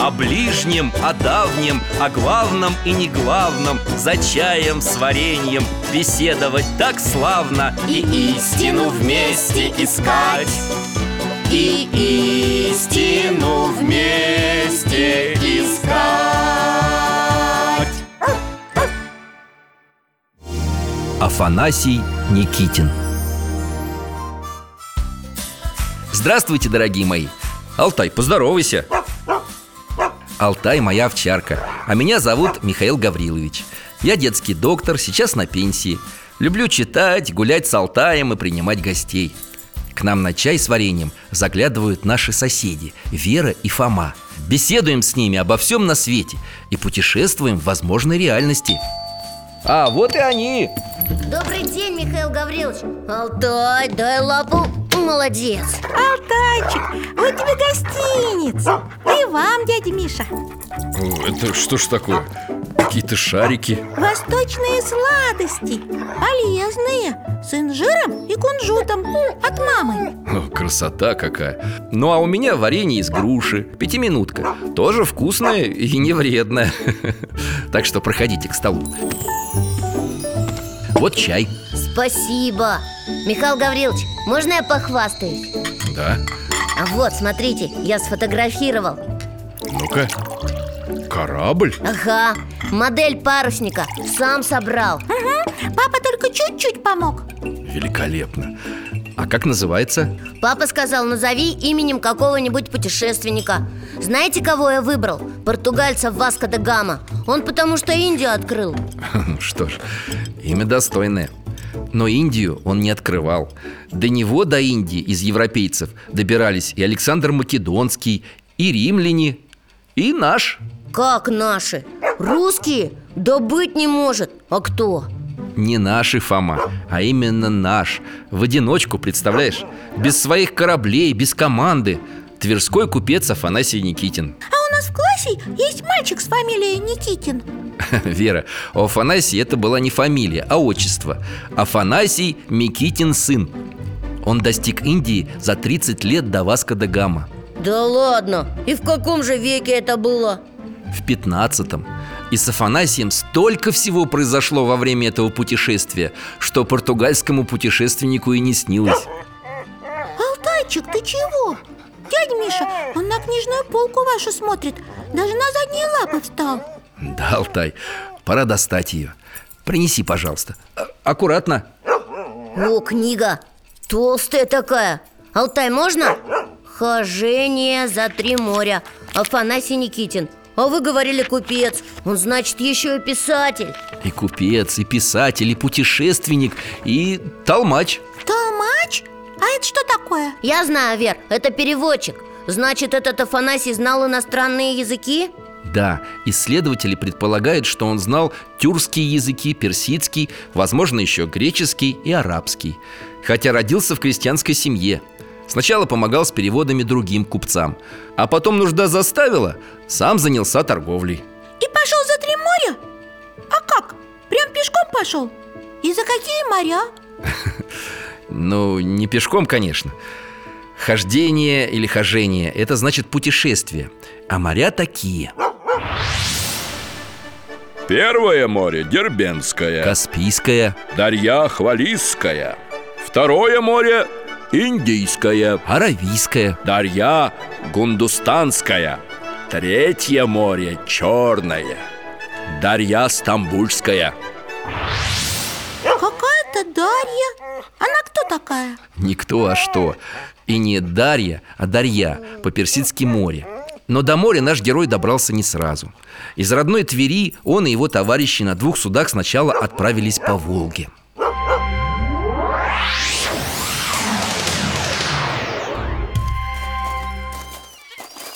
О ближнем, о давнем, о главном и не главном За чаем с вареньем беседовать так славно И истину вместе искать. И истину вместе искать. Афанасий Никитин. Здравствуйте, дорогие мои. Алтай, поздоровайся Алтай моя овчарка А меня зовут Михаил Гаврилович. Я детский доктор, сейчас на пенсии. Люблю читать, гулять с Алтаем и принимать гостей. К нам на чай с вареньем заглядывают наши соседи Вера и Фома. Беседуем с ними обо всем на свете И путешествуем в возможной реальности. А, вот и они! Добрый день, Михаил Гаврилович. Алтай, дай лапу Молодец. Алтайчик, вот тебе гостиниц И вам, дядя Миша. Это что ж такое? Какие-то шарики. Восточные сладости. Полезные. С инжиром и кунжутом. От мамы. О, красота какая. Ну а у меня варенье из груши Пятиминутка. Тоже вкусное и не вредное. Так что проходите к столу. Вот чай. Спасибо Михаил Гаврилович, можно я похвастаюсь? Да. А вот, смотрите, я сфотографировал. Ну-ка. Корабль? Ага, модель парусника Сам собрал. Угу, Папа только чуть-чуть помог. Великолепно. А как называется? Папа сказал, назови именем какого-нибудь путешественника. Знаете, кого я выбрал? Португальца Васко де Гама. Он потому что Индию открыл. Ну что ж, имя достойное но Индию он не открывал До него, до Индии, из европейцев Добирались и Александр Македонский, и римляне, и наш Как наши? Русские? Да быть не может А кто? Не наши, Фома, а именно наш В одиночку, представляешь? Без своих кораблей, без команды Тверской купец Афанасий Никитин А у нас в классе есть мальчик с фамилией Никитин Вера, у Афанасия это была не фамилия, а отчество. Афанасий Микитин сын. Он достиг Индии за 30 лет до Васко де Гама Да ладно, и в каком же веке это было? В 15-м И с Афанасием столько всего произошло во время этого путешествия Что португальскому путешественнику и не снилось. Алтайчик, ты чего? Дядя Миша, он на книжную полку вашу смотрит Даже на задние лапы встал Да, Алтай, пора достать ее Принеси, пожалуйста. А- Аккуратно. О, книга Толстая такая. Алтай, можно? Хожение за три моря. Афанасий Никитин. А вы говорили купец. Он значит еще и писатель. И купец, и писатель, и путешественник, и толмач. Толмач? А это что такое? Я знаю, Вер, это переводчик. Значит, этот Афанасий знал иностранные языки? Да, исследователи предполагают, что он знал тюркские языки, персидский, возможно, еще греческий и арабский Хотя родился в крестьянской семье Сначала помогал с переводами другим купцам А потом нужда заставила, сам занялся торговлей И пошел за три моря? А как? Прям пешком пошел? И за какие моря? Ну, не пешком, конечно Хождение или хожение – это значит путешествие А моря такие Первое море – Дербенское. Каспийское, Дарья Хвалисская Второе море – Индийское. Аравийское. Дарья Гундустанская Третье море – Черное. Дарья Стамбульская Какая-то Дарья. Она кто такая? Никто, а что? И не Дарья, а Дарья По-персидски море Но до моря наш герой добрался не сразу. Из родной Твери он и его товарищи на двух судах сначала отправились по Волге.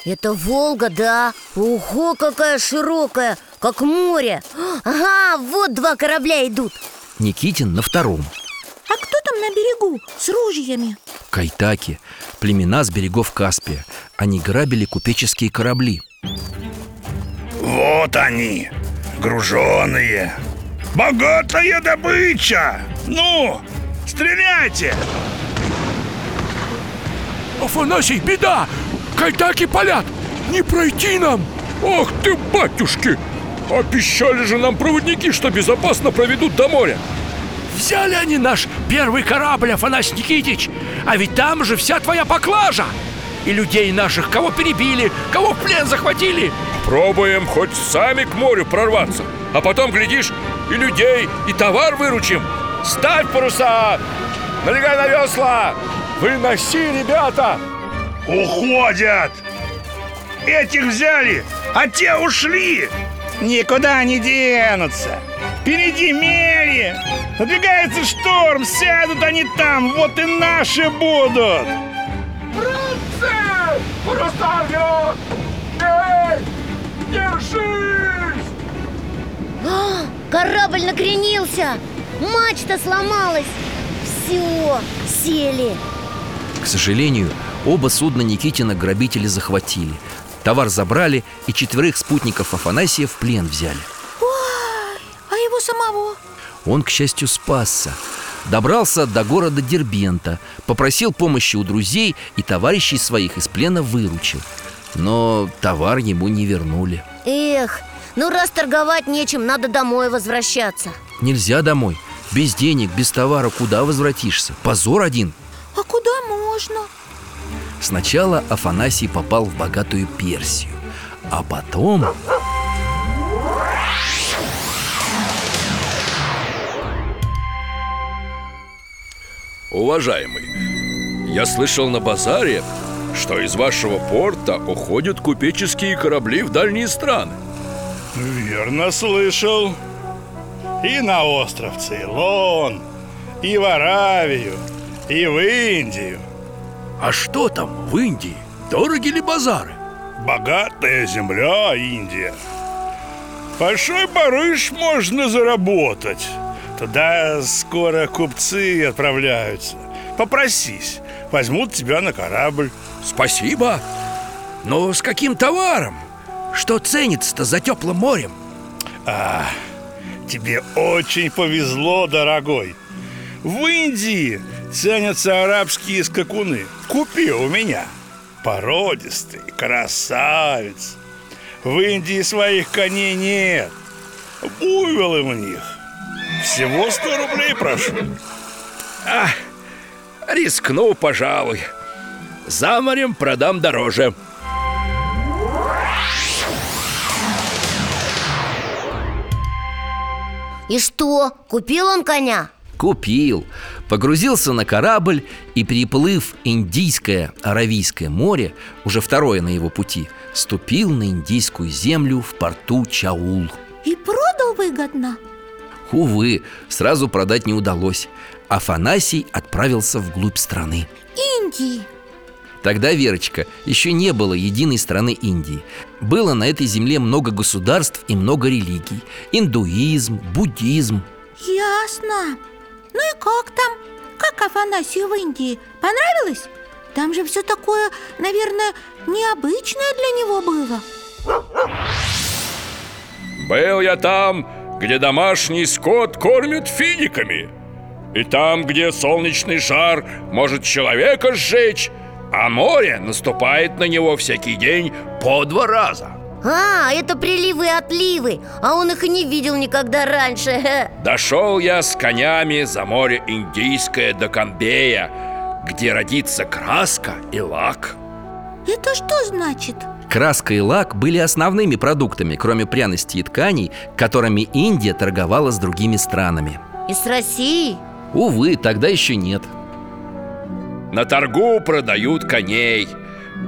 Это Волга, да? Ого, какая широкая как море. Ага, вот два корабля идут. Никитин на втором. А кто там на берегу с ружьями? Кайтаки, племена с берегов Каспия Они грабили купеческие корабли Вот они, груженые Богатая добыча Ну, стреляйте Афанасий, беда! Кайтаки палят! Не пройти нам! Ах ты, батюшки! Обещали же нам проводники, что безопасно проведут до моря Взяли они наш первый корабль, Афанасий Никитич А ведь там же вся твоя поклажа И людей наших кого перебили, кого в плен захватили Пробуем хоть сами к морю прорваться А потом, глядишь, и людей, и товар выручим Ставь паруса! Налегай на весла! Выноси, ребята! Уходят Этих взяли, а те ушли Никуда не денутся. Впереди мери Надвигается шторм, сядут они там. Вот и наши будут. Паруса вверх! Эй! Держись! А, Корабль накренился. Мачта сломалась. Все, сели. К сожалению, оба судна Никитина грабители захватили Товар забрали и четверых спутников Афанасия в плен взяли. А его самого? Он, к счастью, спасся. Добрался до города Дербента Попросил помощи у друзей и товарищей своих из плена выручил. Но товар ему не вернули. Эх, ну раз торговать нечем, надо домой возвращаться. Нельзя домой. Без денег, без товара куда возвратишься? Позор один. А куда можно? Сначала Афанасий попал в богатую Персию А потом... Уважаемый, я слышал на базаре, что из вашего порта уходят купеческие корабли в дальние страны. Верно слышал. И на остров Цейлон И в Аравию И в Индию А что там в Индии? Дороги ли базары? Богатая земля Индия Большой барыш можно заработать Туда скоро купцы отправляются Попросись, возьмут тебя на корабль Спасибо Но с каким товаром? Что ценится-то за теплым морем? А, тебе очень повезло, дорогой В Индии ценятся арабские скакуны. Купи у меня. Породистый, красавец. В Индии своих коней нет. Буйволы в них. Всего 100 рублей прошу. Рискну, пожалуй. За морем продам дороже. И что, купил он коня? Купил Погрузился на корабль и, переплыв Индийское Аравийское море Уже второе на его пути Ступил на индийскую землю в порту Чаул. И продал выгодно? Увы, сразу продать не удалось. Афанасий отправился вглубь страны. Индии. Тогда, Верочка, еще не было единой страны Индии. Было на этой земле много государств и много религий. Индуизм, буддизм. Ясно Ну и как там? Как Афанасию в Индии? Понравилось? Там же все такое, наверное, необычное для него было Был я там, где домашний скот кормят финиками И там, где солнечный жар может человека сжечь А море наступает на него всякий день по два раза А, это приливы и отливы. А он их и не видел никогда раньше. Дошел я с конями за море Индийское до Камбея Где родится краска и лак. Это что значит? Краска и лак были основными продуктами, кроме пряностей и тканей, которыми Индия торговала с другими странами. И с Россией? Увы, тогда еще нет. На торгу продают коней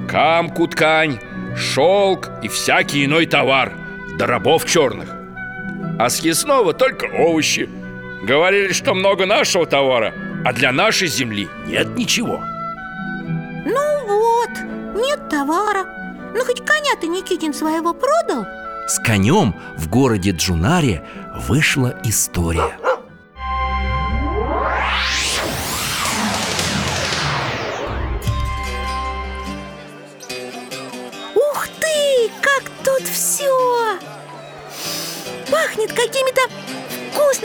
Камку ткань, шелк и всякий иной товар До рабов черных А съестного только овощи. Говорили, что много нашего товара А для нашей земли нет ничего. Ну вот, нет товара. Ну хоть коня-то Никитин своего продал? С конем в городе Джунаре вышла история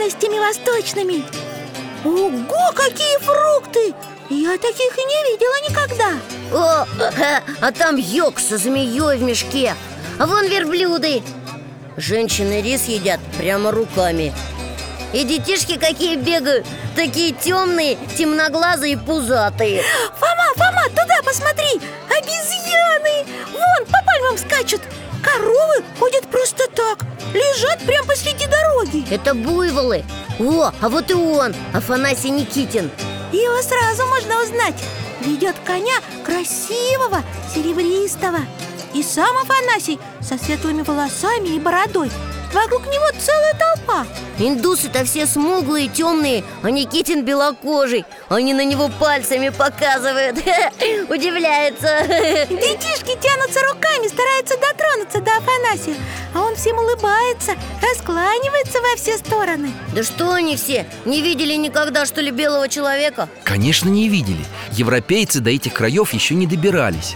вкусностями восточными. Ого, какие фрукты! Я таких и не видела никогда. О, а там йог со змеей в мешке. А вон верблюды. Женщины рис едят прямо руками. И детишки какие бегают Такие темные, темноглазые пузатые. Фома, Фома, туда посмотри! Обезьяны! Вон, по пальмам скачут Коровы ходят просто так Лежат прямо посреди дороги. Это буйволы. О, а вот и он, Афанасий Никитин. Его сразу можно узнать. Ведет коня красивого, серебристого. И сам Афанасий со светлыми волосами и бородой Вокруг него целая толпа. Индусы-то все смуглые, темные, а Никитин белокожий. Они на него пальцами показывают. Удивляется. Детишки тянутся руками, стараются дотронуться до Афанасия А он всем улыбается, раскланивается во все стороны. Да что они все, не видели никогда, что ли, белого человека? Конечно, не видели. Европейцы до этих краев еще не добирались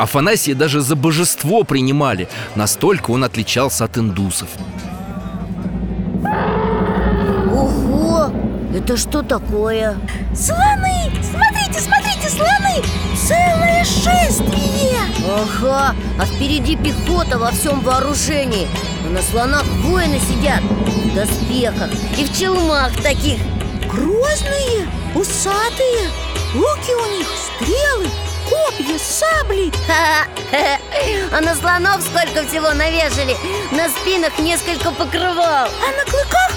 Афанасия даже за божество принимали Настолько он отличался от индусов Ого, это что такое? Слоны! Смотрите, смотрите, слоны! Целое шествие! Ага, а впереди пехота во всем вооружении А на слонах воины сидят в доспехах и в челмах таких Грозные, усатые Руки у них стрелы, копья, сабли. А на слонов сколько всего навешали На спинах несколько покрывал. А на клыках,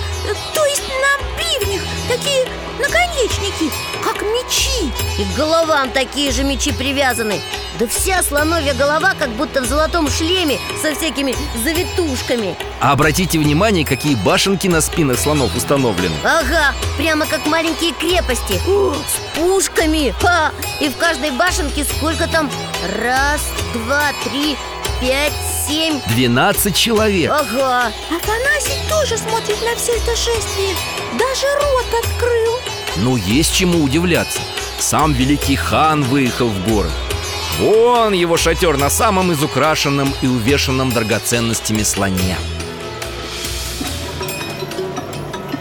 то есть на бивнях, такие наконечники, как мечи. И к головам такие же мечи привязаны Да вся слоновья голова как будто в золотом шлеме Со всякими завитушками. А обратите внимание, какие башенки на спинах слонов установлены. Ага, прямо как маленькие крепости. С пушками Ха! И в каждой башенке сколько там? Раз, два, три, пять, семь. 12 человек. Ага. Афанасий тоже смотрит на все это шествие. Даже рот открыл. Ну, есть чему удивляться. Сам великий хан выехал в город Вон его шатер на самом изукрашенном и увешанном драгоценностями слоне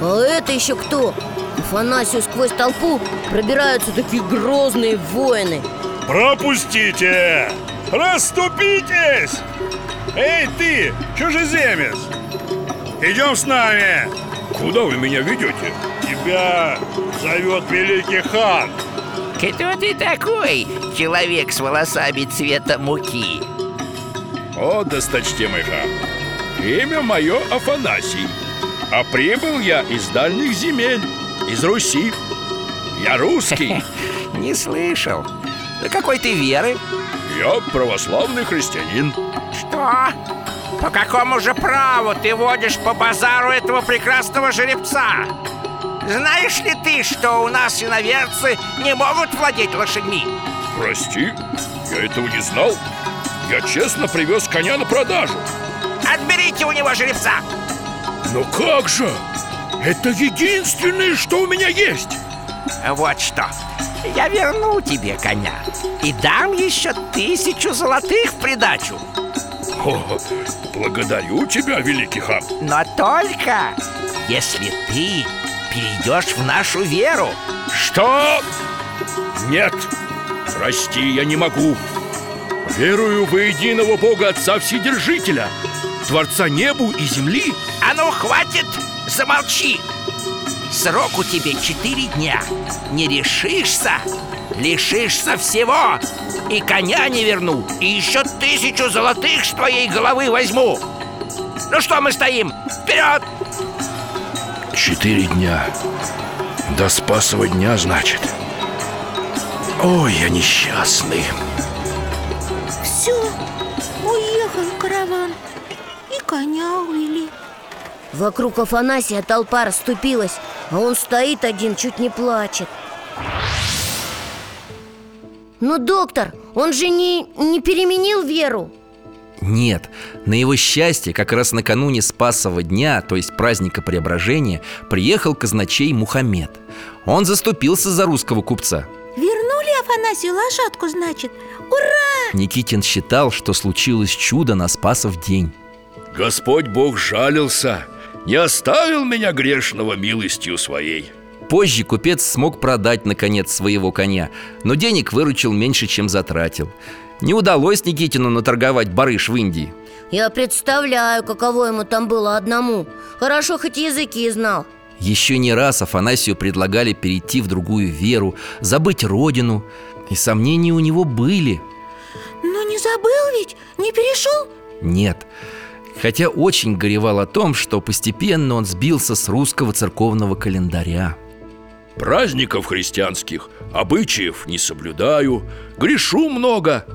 А это еще кто? Афанасию сквозь толпу пробираются такие грозные воины Пропустите! Расступитесь! Эй, ты, чужеземец! Идем с нами! Куда вы меня ведете? Тебя зовет великий хан Кто ты такой, человек с волосами цвета муки? О, досточтимый хан Имя мое Афанасий А прибыл я из дальних земель Из Руси Я русский Не слышал Да какой ты веры? Я православный христианин Что? По какому же праву ты водишь по базару этого прекрасного жеребца? Знаешь ли ты, что у нас иноверцы не могут владеть лошадьми? Прости, я этого не знал Я честно привез коня на продажу Отберите у него жеребца! Но как же? Это единственное, что у меня есть Вот что, я верну тебе коня И дам еще тысячу золотых в придачу О, Благодарю тебя, великий хан Но только если ты перейдешь в нашу веру. Что? Нет, прости, я не могу. Верую во единого Бога Отца Вседержителя Творца небу и земли. А ну, хватит, замолчи! Срок у тебя четыре дня. Не решишься, лишишься всего. И коня не верну И еще тысячу золотых с твоей головы возьму. Ну что мы стоим? Вперед! Четыре дня. До спасого дня, значит. Ой, я несчастный. Все, уехал караван. И коня увели Вокруг Афанасия толпа расступилась А он стоит один, чуть не плачет. Но доктор, он же не, не переменил веру Нет, на его счастье, как раз накануне Спасова дня, то есть праздника Преображения, приехал казначей Мухаммед. Он заступился за русского купца. Вернули Афанасию лошадку, значит Ура! Никитин считал, что случилось чудо на Спасов день. Господь Бог жалился Не оставил меня грешного милостью своей Позже купец смог продать, наконец, своего коня Но денег выручил меньше, чем затратил. Не удалось Никитину наторговать барыш в Индии. Я представляю, каково ему там было одному. Хорошо хоть языки знал. Еще не раз Афанасию предлагали перейти в другую веру Забыть родину. И сомнения у него были. Ну не забыл ведь? Не перешел? Нет. Хотя очень горевал о том, что постепенно он сбился с русского церковного календаря Праздников христианских, обычаев не соблюдаю Грешу много.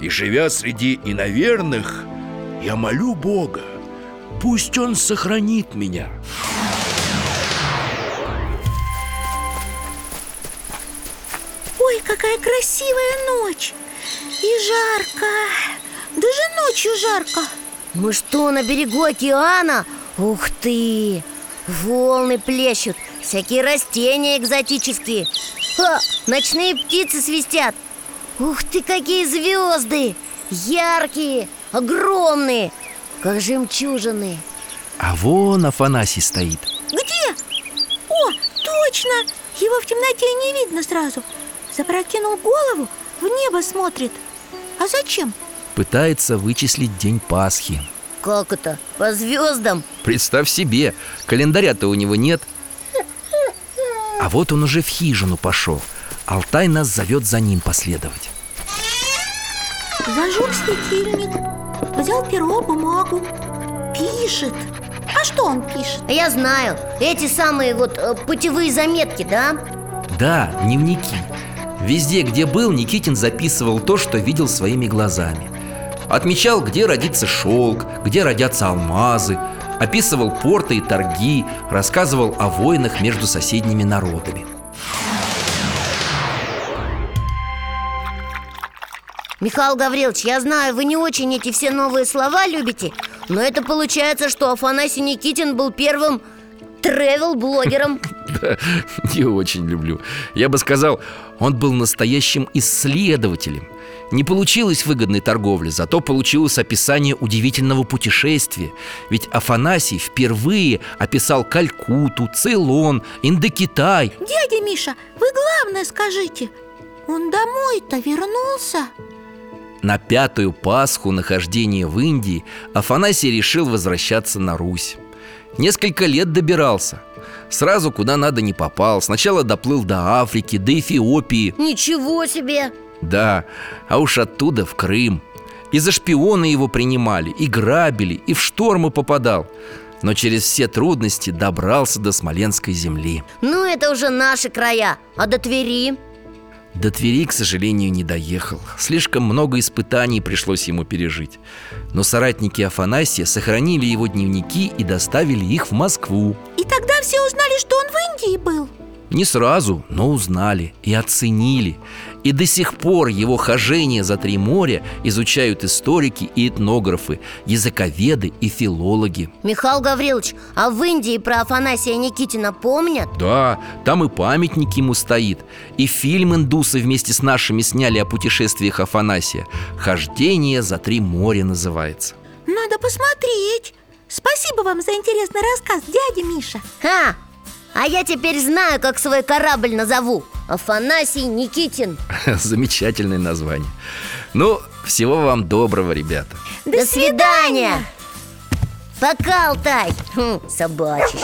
И живя среди иноверных Я молю Бога Пусть Он сохранит меня. Ой, какая красивая ночь! И жарко! Даже ночью жарко! Мы что, на берегу океана? Ух ты! Волны плещут, всякие растения экзотические Ха, ночные птицы свистят Ух ты, какие звезды! Яркие, огромные, как жемчужины А вон Афанасий стоит Где? О, точно! Его в темноте не видно сразу Запрокинул голову, в небо смотрит А зачем? Пытается вычислить день Пасхи Как это? По звездам? Представь себе, календаря-то у него нет А вот он уже в хижину пошел. Алтай нас зовет за ним последовать. Зажег светильник Взял перо, бумагу Пишет. А что он пишет? Я знаю, эти самые вот э, путевые заметки, да? Да, дневники. Везде, где был, Никитин записывал то, что видел своими глазами. Отмечал, где родится шелк, где родятся алмазы Описывал порты и торги Рассказывал о войнах между соседними народами. Михаил Гаврилович, я знаю, вы не очень эти все новые слова любите Но это получается, что Афанасий Никитин был первым тревел-блогером. Да, не очень люблю. Я бы сказал, он был настоящим исследователем Не получилось выгодной торговли, зато получилось описание удивительного путешествия. Ведь Афанасий впервые описал Калькуту, Цейлон, Индокитай. Дядя Миша, вы главное скажите Он домой-то вернулся? На пятую Пасху нахождения в Индии Афанасий решил возвращаться на Русь. Несколько лет добирался. Сразу куда надо не попал. Сначала доплыл до Африки, до Эфиопии. Ничего себе! Да, а уж оттуда в Крым. И за шпиона его принимали, и грабили, и в штормы попадал. Но через все трудности добрался до Смоленской земли. Ну, это уже наши края. А до Твери? До Твери, к сожалению, не доехал. Слишком много испытаний пришлось ему пережить. Но соратники Афанасия сохранили его дневники и доставили их в Москву. И тогда все узнали, что он в Индии был Не сразу, но узнали и оценили. И до сих пор его хожение за три моря изучают историки и этнографы, языковеды и филологи. Михаил Гаврилович, а в Индии про Афанасия Никитина помнят? Да, там и памятник ему стоит. И фильм индусы вместе с нашими сняли о путешествиях Афанасия. «Хождение за три моря» называется. Надо посмотреть. Спасибо вам за интересный рассказ, дядя Миша. Ха! А я теперь знаю, как свой корабль назову. Афанасий Никитин. Замечательное название. Ну, всего вам доброго, ребята. До, свидания! Пока, Алтай! Хм, собачище.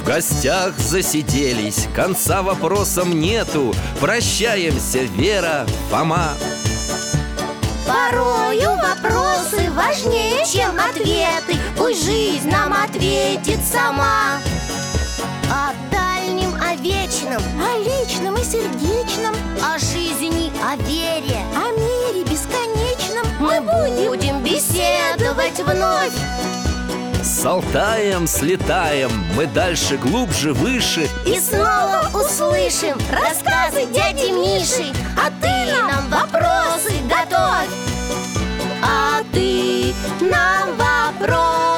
В гостях засиделись, конца вопросам нету. Прощаемся, Вера, Фома Порою вопросы важнее, чем ответы. Пусть жизнь нам ответит сама. О дальнем, о вечном, О личном и сердечном. О жизни, о вере О мире бесконечном. Мы будем беседовать вновь. С Алтаем слетаем Мы дальше, глубже, выше. И снова услышим рассказы дяди Миши. А ты готовь, а ты нам вопрос.